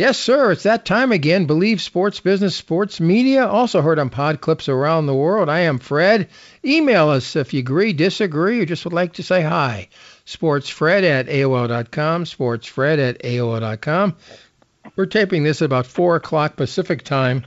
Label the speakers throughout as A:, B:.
A: Yes, sir. It's that time again. Believe sports business, sports media. Also heard on pod clips around the world. I am Fred. Email us if you agree, disagree, or just would like to say hi. SportsFred at AOL.com. SportsFred at AOL.com. We're taping this at about 4 o'clock Pacific time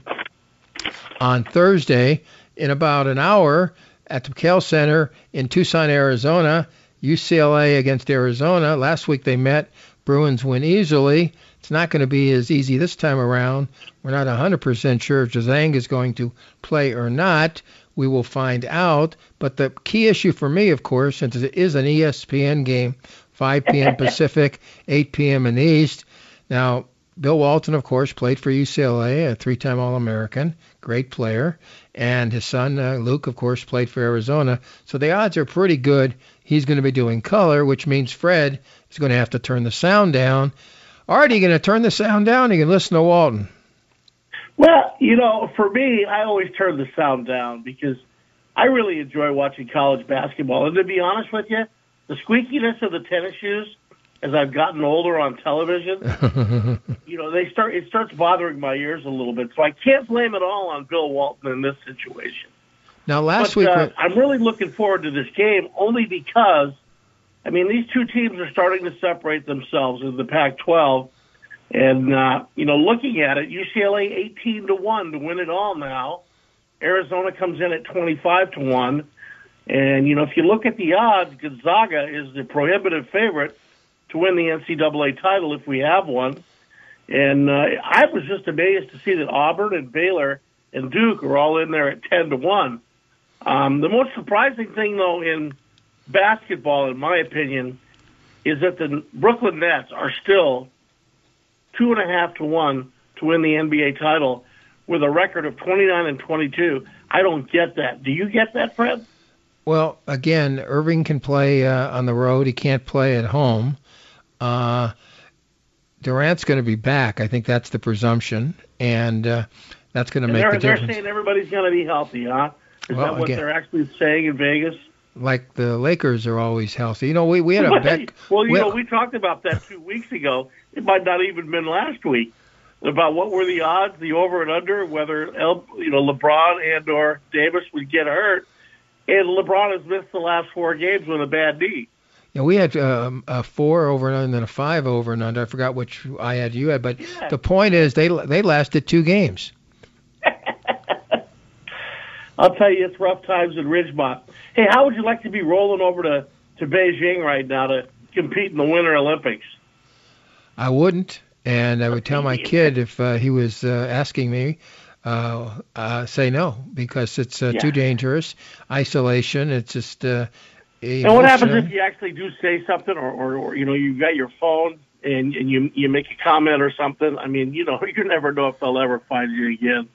A: on Thursday. In about an hour at the McKale Center in Tucson, Arizona, UCLA against Arizona. Last week they met. Bruins win easily. It's not going to be as easy this time around. We're not 100% sure if Juzang is going to play or not. We will find out. But the key issue for me, of course, since it is an ESPN game, 5 p.m. Pacific, 8 p.m. in the East. Now, Bill Walton, of course, played for UCLA, a three-time All-American, great player, and his son uh, Luke, of course, played for Arizona. So the odds are pretty good. He's going to be doing color, which means Fred is going to have to turn the sound down. Right, are you going to turn the sound down? you can listen to Walton.
B: Well, you know, for me, I always turn the sound down because I really enjoy watching college basketball. And to be honest with you, the squeakiness of the tennis shoes as I've gotten older on television, you know, they start it starts bothering my ears a little bit. So I can't blame it all on Bill Walton in this situation.
A: Now, last
B: but,
A: week,
B: uh, I'm really looking forward to this game only because I mean, these two teams are starting to separate themselves in the Pac-12, and uh, you know, looking at it, UCLA 18 to one to win it all now. Arizona comes in at 25 to one, and you know, if you look at the odds, Gonzaga is the prohibitive favorite to win the NCAA title if we have one. And uh, I was just amazed to see that Auburn and Baylor and Duke are all in there at 10 to one. Um, the most surprising thing, though, in basketball, in my opinion, is that the Brooklyn Nets are still two and a half to one to win the NBA title with a record of 29 and 22. I don't get that. Do you get that, Fred?
A: Well, again, Irving can play uh, on the road. He can't play at home. Uh, Durant's going to be back. I think that's the presumption, and uh, that's going to make
B: the
A: difference.
B: They're saying everybody's going to be healthy, huh? Is
A: well,
B: that what
A: again,
B: they're actually saying in Vegas?
A: Like the Lakers are always healthy. You know, we we had a bet.
B: well, you know, we talked about that two weeks ago. It might not even been last week about what were the odds, the over and under, whether El, you know LeBron and or Davis would get hurt. And LeBron has missed the last four games with a bad knee.
A: Yeah, we had um, a four over and under and a five over and under. I forgot which I had, you had, but
B: yeah.
A: the point is they they lasted two games.
B: I'll tell you, it's rough times in Ridgemont. Hey, how would you like to be rolling over to, to Beijing right now to compete in the Winter Olympics?
A: I wouldn't, and I would tell my kid if uh, he was uh, asking me, uh, uh, say no because it's uh,
B: Yeah.
A: too dangerous. Isolation. It's just. Uh,
B: And what happens if you actually do say something, or, or, or you know, you've got your phone and, and you you make a comment or something? I mean, you know, you never know if they'll ever find you again.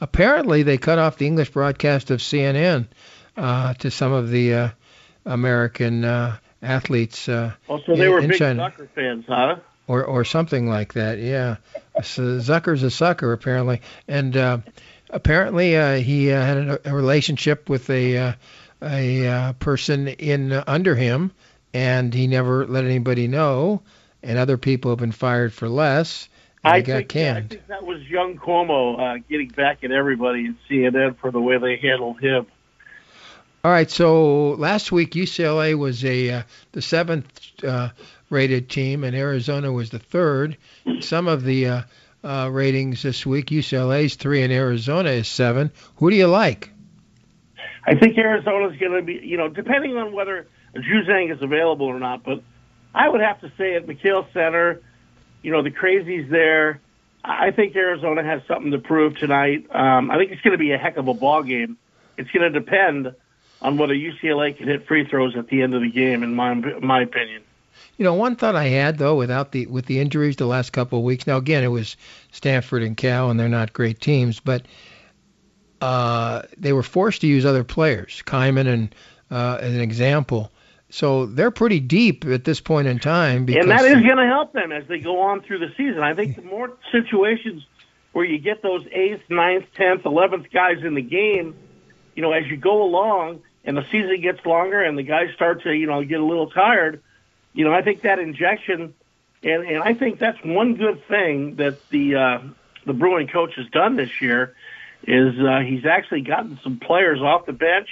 A: Apparently, they cut off the English broadcast of CNN uh, to some of the uh, American uh, athletes. Uh,
B: Oh, so they
A: in-
B: were
A: in
B: big
A: China.
B: soccer fans, huh?
A: or or something like that. Yeah, so Zucker's a sucker apparently, and uh, apparently uh, he uh, had a, a relationship with a uh, a uh, person in uh, under him, and he never let anybody know. And other people have been fired for less.
B: I think, I think that was young Cuomo uh, getting back at everybody in CNN for the way they handled him.
A: All right, so last week UCLA was a uh, the seventh uh, rated team, and Arizona was the third. Some of the uh, uh, ratings this week, UCLA's three, and Arizona is seven. Who do you like?
B: I think Arizona's going to be, you know, depending on whether Juzang is available or not. But I would have to say at McKale Center, you know, the crazies there. I think Arizona has something to prove tonight. Um, I think it's going to be a heck of a ball game. It's going to depend on whether UCLA can hit free throws at the end of the game, in my my opinion.
A: You know, one thought I had though, without the with the injuries the last couple of weeks. Now again, it was Stanford and Cal, and they're not great teams, but uh, they were forced to use other players, Kyman and uh, as an example. So they're pretty deep at this point in time. Because
B: and that is going to help them as they go on through the season. I think the more situations where you get those eighth, ninth, tenth, eleventh guys in the game, you know, as you go along and the season gets longer and the guys start to, you know, get a little tired, you know, I think that injection and and I think that's one good thing that the uh, the Bruin coach has done this year is uh, he's actually gotten some players off the bench.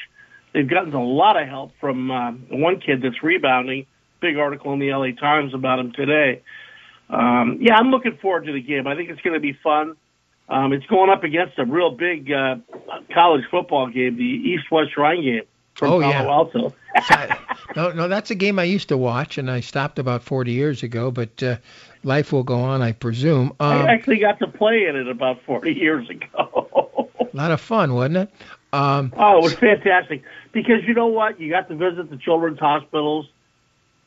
B: They've gotten a lot of help from uh, one kid that's rebounding. Big article in the LA Times about him today. Um, yeah, I'm looking forward to the game. I think it's going to be fun. Um, it's going up against a real big uh, college football game, the East-West Shrine game from
A: oh,
B: Palo
A: yeah.
B: Alto.
A: no, no, that's a game I used to watch, and I stopped about 40 years ago. But uh, life will go on, I presume. Um,
B: I actually got to play in it about 40 years ago.
A: a lot of fun, wasn't it? Um,
B: oh, it was fantastic because you know what? You got to visit the children's hospitals,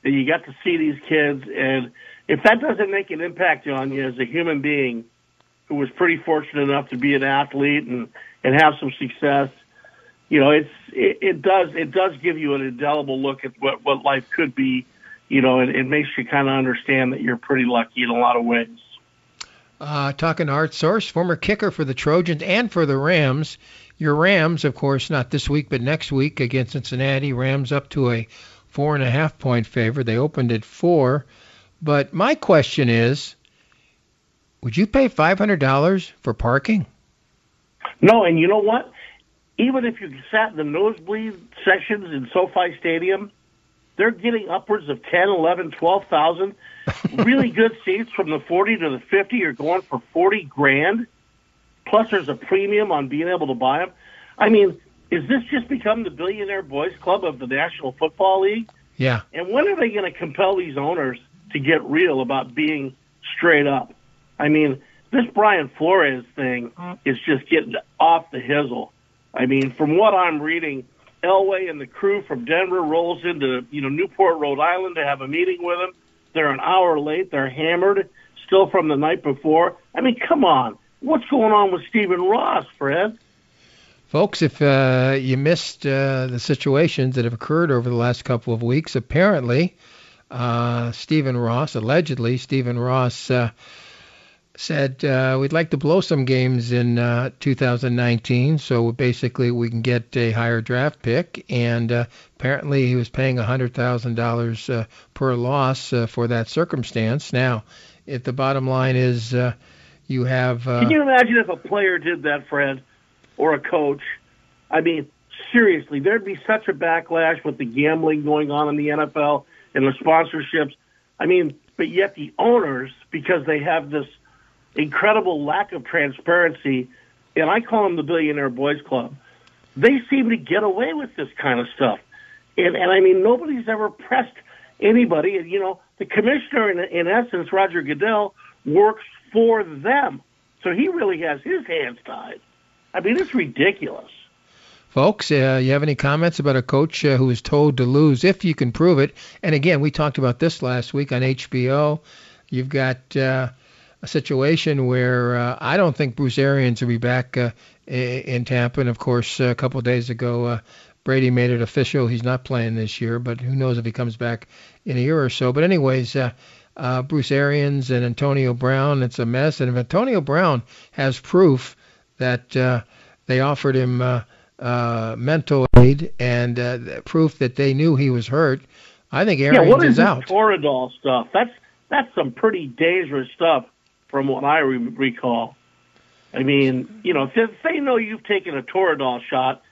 B: and you got to see these kids, and if that doesn't make an impact on you as a human being who was pretty fortunate enough to be an athlete and and have some success, you know, it's it, it does it does give you an indelible look at what what life could be, you know, and it makes you kind of understand that you're pretty lucky in a lot of ways.
A: Uh, talking to Art Source, former kicker for the Trojans and for the Rams. Your Rams, of course, not this week, but next week against Cincinnati. Rams up to a four and a half point favor. They opened at four. But my question is, would you pay $500 for parking?
B: No, and you know what? Even if you sat in the nosebleed sections in SoFi Stadium, they're getting upwards of 10, 11, 12,000. really good seats from the 40 to the 50 are going for 40 grand. Plus there's a premium on being able to buy them. I mean, is this just become the billionaire boys club of the National Football League?
A: Yeah.
B: And when are they going to compel these owners to get real about being straight up? I mean, this Brian Flores thing is just getting off the hizzle. I mean, from what I'm reading, Elway and the crew from Denver rolls into you know Newport, Rhode Island to have a meeting with him. They're an hour late. They're hammered, still from the night before. I mean, come on, what's going on with Stephen Ross, Fred?
A: Folks, if uh, you missed uh, the situations that have occurred over the last couple of weeks, apparently uh, Stephen Ross, allegedly Stephen Ross, uh, said uh, we'd like to blow some games in uh, 2019, so basically we can get a higher draft pick. And apparently he was paying $100,000 uh, per loss for that circumstance. Now, if the bottom line is you have, uh,
B: Can you imagine if a player did that, Fred, or a coach? I mean, seriously, there'd be such a backlash with the gambling going on in the NFL and the sponsorships. I mean, but yet the owners, because they have this incredible lack of transparency, and I call them the Billionaire Boys Club. They seem to get away with this kind of stuff, and and I mean nobody's ever pressed anybody. And you know the commissioner, in, in essence, Roger Goodell, works for them, so he really has his hands tied. I mean it's ridiculous.
A: Folks, uh, you have any comments about a coach uh, who was told to lose if you can prove it? And again, we talked about this last week on HBO. You've got uh, a situation where uh, I don't think Bruce Arians will be back uh, in Tampa. And of course, a couple of days ago, uh, Brady made it official he's not playing this year, but who knows if he comes back in a year or so. But anyways, uh, uh, Bruce Arians and Antonio Brown, it's a mess. And if Antonio Brown has proof that uh, they offered him uh, uh, mental aid and uh, proof that they knew he was hurt, I think Arians
B: yeah, what is,
A: is out.
B: Toradol stuff. That's that's some pretty dangerous stuff from what I re- recall. I mean, you know, if they know you've taken a Toradol shot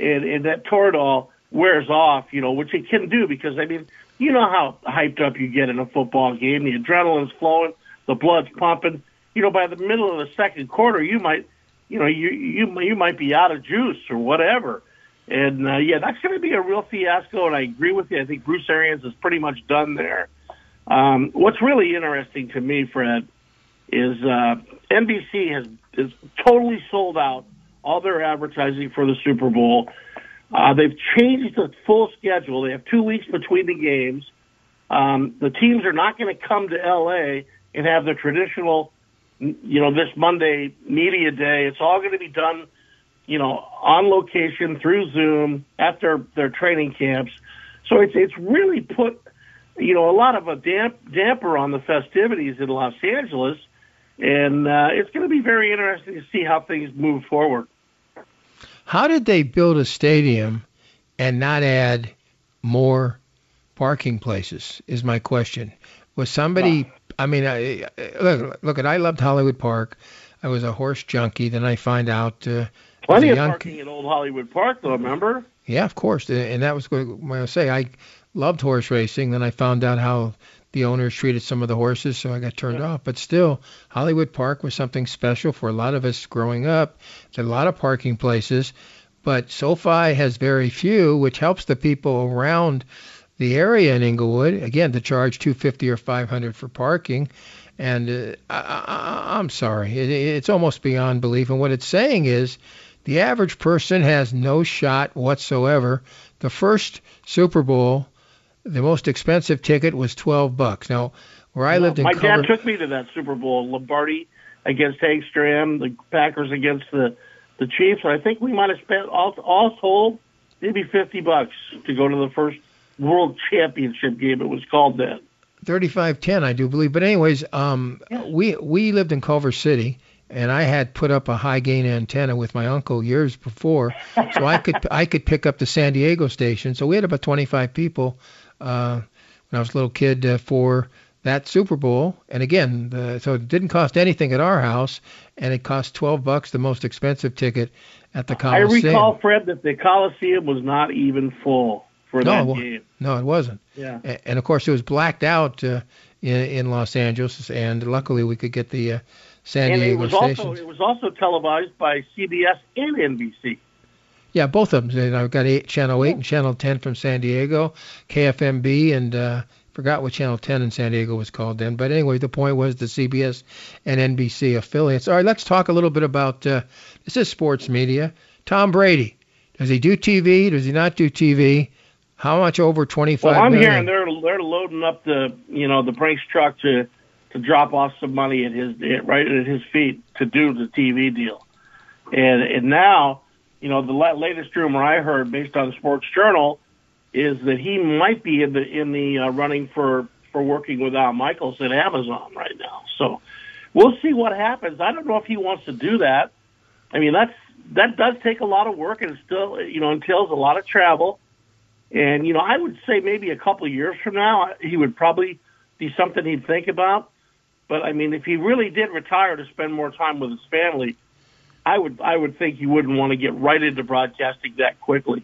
B: and, and that Toradol wears off, you know, which it can do because, I mean, you know how hyped up you get in a football game. The adrenaline's flowing, the blood's pumping. You know, by the middle of the second quarter, you might, you know, you you you might be out of juice or whatever. And uh, yeah, that's going to be a real fiasco. And I agree with you. I think Bruce Arians is pretty much done there. Um, what's really interesting to me, Fred, is uh, NBC has is totally sold out all their advertising for the Super Bowl. Uh, they've changed the full schedule. They have two weeks between the games. Um, the teams are not going to come to LA and have the traditional, you know, this Monday media day. It's all going to be done, you know, on location through Zoom at their their training camps. So it's it's really put, you know, a lot of a damp damper on the festivities in Los Angeles and uh, it's going to be very interesting to see how things move forward.
A: How did they build a stadium and not add more parking places? Is my question. Was somebody I mean, I, look, look, at I loved Hollywood Park. I was a horse junkie. Then I find out. Uh,
B: Plenty of parking at Old Hollywood Park, though. Remember?
A: Yeah, of course. And that was what I was say. I loved horse racing. Then I found out how the owners treated some of the horses, so I got turned yeah. off. But still, Hollywood Park was something special for a lot of us growing up. There's a lot of parking places, but SoFi has very few, which helps the people around the area in Inglewood. Again, to charge 250 or 500 for parking. And uh, I, am sorry, it, it's almost beyond belief. And what it's saying is the average person has no shot whatsoever. The first Super Bowl the most expensive ticket was 12 bucks. Now, where I lived in
B: my
A: Culver,
B: dad took me to that Super Bowl, Lombardi against Hank Stram, the Packers against the the Chiefs. I think we might have spent all all told maybe 50 bucks to go to the first World Championship game. It was called that.
A: 3510, I do believe. But anyways, um, we we lived in Culver City, and I had put up a high gain antenna with my uncle years before, so I could I could pick up the San Diego station. So we had about 25 people uh, when I was a little kid uh, for that Super Bowl. And again, the, so it didn't cost anything at our house, and it cost 12 bucks, the most expensive ticket at the Coliseum.
B: I recall, Fred, that the Coliseum was not even full for
A: no,
B: that game.
A: No, it wasn't.
B: Yeah.
A: And, and of course, it was blacked out uh, in, in Los Angeles, and luckily we could get the uh, San
B: and
A: Diego
B: it was
A: stations.
B: Also, it was also televised by CBS and NBC.
A: Yeah, both of them. I've got eight, Channel 8 and Channel 10 from San Diego, KFMB, and uh, forgot what Channel 10 in San Diego was called then. But anyway, the point was the CBS and NBC affiliates. All right, let's talk a little bit about uh, this is sports media. Tom Brady. Does he do TV? Does he not do TV? How much over twenty five?
B: Well, I'm
A: million?
B: hearing they're they're loading up the you know the Brinks truck to to drop off some money at his right at his feet to do the TV deal, and and now you know, the latest rumor I heard, based on Sports Journal, is that he might be in the in the uh, running for for working with Al Michaels at Amazon right now. So we'll see what happens. I don't know if he wants to do that. I mean, that's that does take a lot of work and still you know entails a lot of travel. And you know, I would say maybe a couple of years from now, he would probably be something he'd think about. But I mean, if he really did retire to spend more time with his family, I would I would think you wouldn't want to get right into broadcasting that quickly.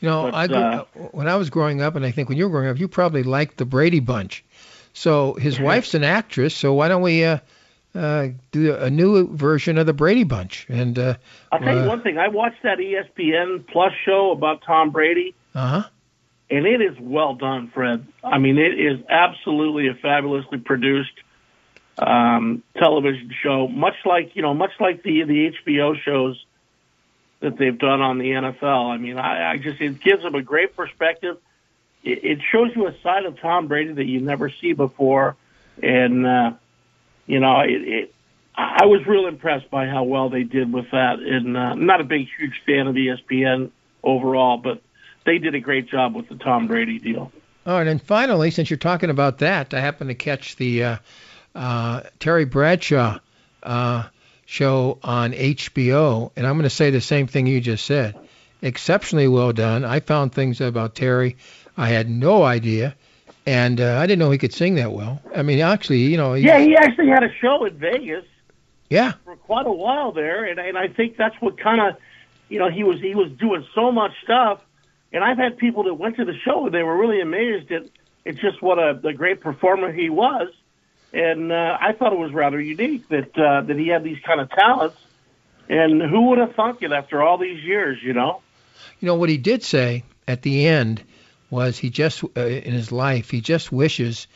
A: You know, but, I grew, uh, when I was growing up, and I think when you were growing up, you probably liked the Brady Bunch. So his wife's an actress, so why don't we uh, uh, do a new version of the Brady Bunch? And uh,
B: I'll tell you
A: uh,
B: one thing: I watched that ESPN Plus show about Tom Brady.
A: Uh huh.
B: And it is well done, Fred. I mean, it is absolutely a fabulously produced um, television show, much like you know, much like the the HBO shows that they've done on the NFL. I mean, I, I just it gives them a great perspective. It, it shows you a side of Tom Brady that you never see before, and uh, you know, it, it, I was real impressed by how well they did with that. And uh, I'm not a big, huge fan of ESPN overall, but they did a great job with the Tom Brady deal.
A: All right, and finally, since you're talking about that, I happened to catch the uh, uh, Terry Bradshaw uh, show on HBO, and I'm going to say the same thing you just said. Exceptionally well done. I found things about Terry I had no idea, and uh, I didn't know he could sing that well. I mean, actually, you know.
B: Yeah, he actually had a show in Vegas.
A: Yeah.
B: For quite a while there, and and I think that's what kind of, you know, he was he was doing so much stuff, and I've had people that went to the show and they were really amazed at it's just what a, a great performer he was and uh, I thought it was rather unique that uh, that he had these kind of talents. And who would have thunk it after all these years? You know.
A: You know what he did say at the end was he just uh, in his life he just wishes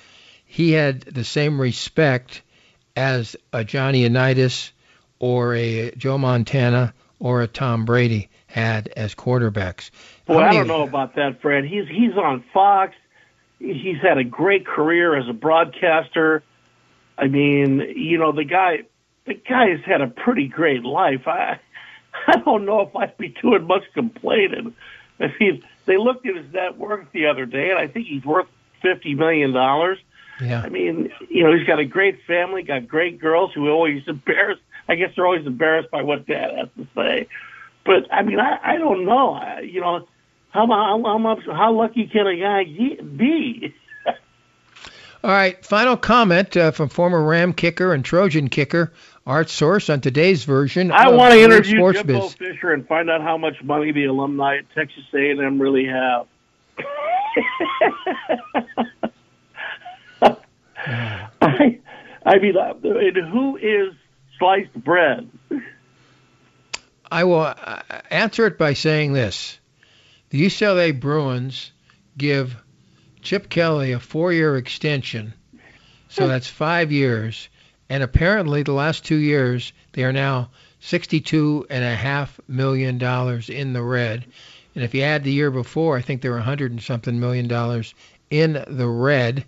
A: he had the same respect as a Johnny Unitas or a Joe Montana or a Tom Brady had as quarterbacks.
B: Well, I don't know about that, Fred. He's he's on Fox. He's had a great career as a broadcaster. I mean, you know, the guy, the guy has had a pretty great life. I, I don't know if I'd be doing much complaining. If he, they looked at his net worth the other day, and I think he's worth fifty million dollars.
A: Yeah.
B: I mean, you know, he's got a great family, got great girls who always embarrassed. I guess they're always embarrassed by what dad has to say. But I mean, I, I don't know. I, you know, how how how how lucky can a guy be?
A: All right, final comment uh, from former Ram kicker and Trojan kicker Art Source on today's version.
B: I want to interview Sports Jimbo Biz. Fisher and find out how much money the alumni at Texas A&M really have. I, I mean, uh, who is sliced bread?
A: I will uh, answer it by saying this: the UCLA Bruins give Chip Kelly a four-year extension, so that's five years. And apparently, the last two years, they are now sixty-two and a half million dollars in the red. And if you add the year before, I think they were a hundred and something million dollars in the red.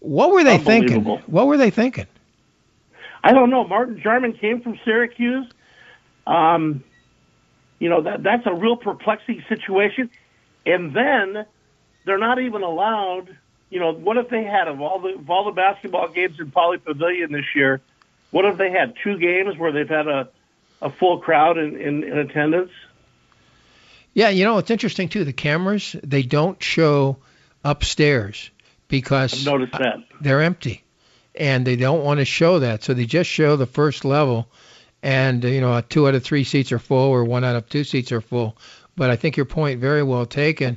A: What were they thinking? What were they thinking?
B: I don't know. Martin Jarmond came from Syracuse. Um, you know that that's a real perplexing situation. And then they're not even allowed. You know, what if they had of all the of all the basketball games in Pauley Pavilion this year? What if they had two games where they've had a a full crowd in, in, in attendance?
A: Yeah, you know it's interesting too. The cameras they don't show upstairs because
B: that.
A: they're empty, and they don't want to show that, so they just show the first level, and you know two out of three seats are full or one out of two seats are full. But I think your point very well taken.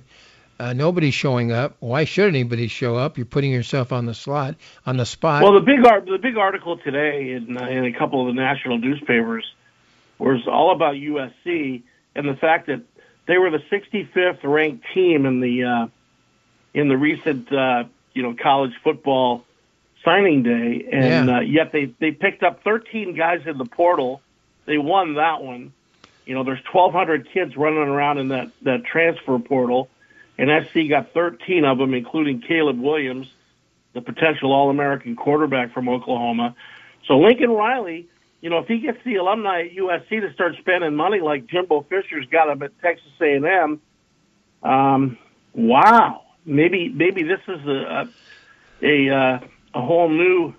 A: Uh, nobody's showing up. Why should anybody show up? You're putting yourself on the slot, on the spot.
B: Well, the big art, the big article today in, uh, in a couple of the national newspapers was all about USC and the fact that they were the 65th ranked team in the uh, in the recent uh, you know college football signing day, and yeah. uh, yet they they picked up 13 guys in the portal. They won that one. You know, there's 1,200 kids running around in that that transfer portal, and SC got 13 of them, including Caleb Williams, the potential All-American quarterback from Oklahoma. So Lincoln Riley, you know, if he gets the alumni at USC to start spending money like Jimbo Fisher's got them at Texas A&M, um, wow, maybe maybe this is a a, a, a whole new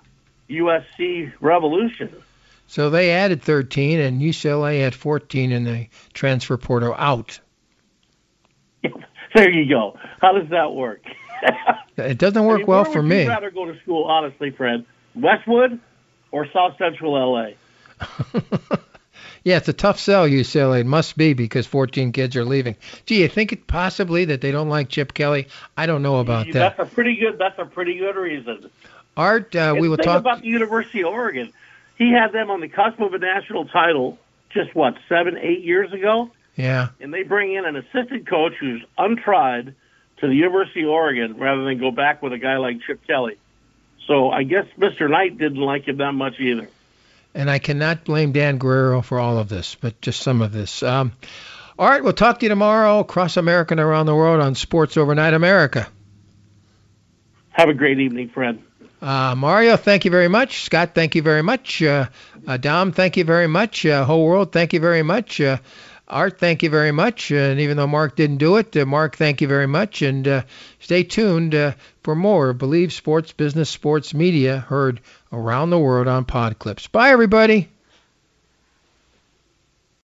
B: USC revolution.
A: So they added 13, and UCLA had 14 in the transfer portal out.
B: There you go. How does that work?
A: it doesn't work I mean, well for me.
B: I'd rather go to school, honestly, Fred. Westwood or South Central LA?
A: Yeah, it's a tough sell, UCLA. It must be because 14 kids are leaving. Gee, you think it possibly that they don't like Chip Kelly? I don't know about
B: that. That's a pretty good. That's a pretty good reason.
A: Art, uh, we will talk
B: about the University of Oregon. He had them on the cusp of a national title just what seven, eight years ago.
A: Yeah.
B: And they bring in an assistant coach who's untried to the University of Oregon rather than go back with a guy like Chip Kelly. So I guess Mr. Knight didn't like him that much either
A: and I cannot blame Dan Guerrero for all of this, but just some of this. Um, all right, we'll talk to you tomorrow across America and around the world on Sports Overnight America.
B: Have a great evening, Fred.
A: Uh, Mario, thank you very much. Scott, thank you very much. Uh, uh, Dom, thank you very much. Uh, whole world, thank you very much. Art, thank you very much. and even though Mark didn't do it, uh, Mark, thank you very much. And uh, stay tuned uh, for more Believe Sports Business Sports Media heard around the world on Pod Clips. Bye, everybody.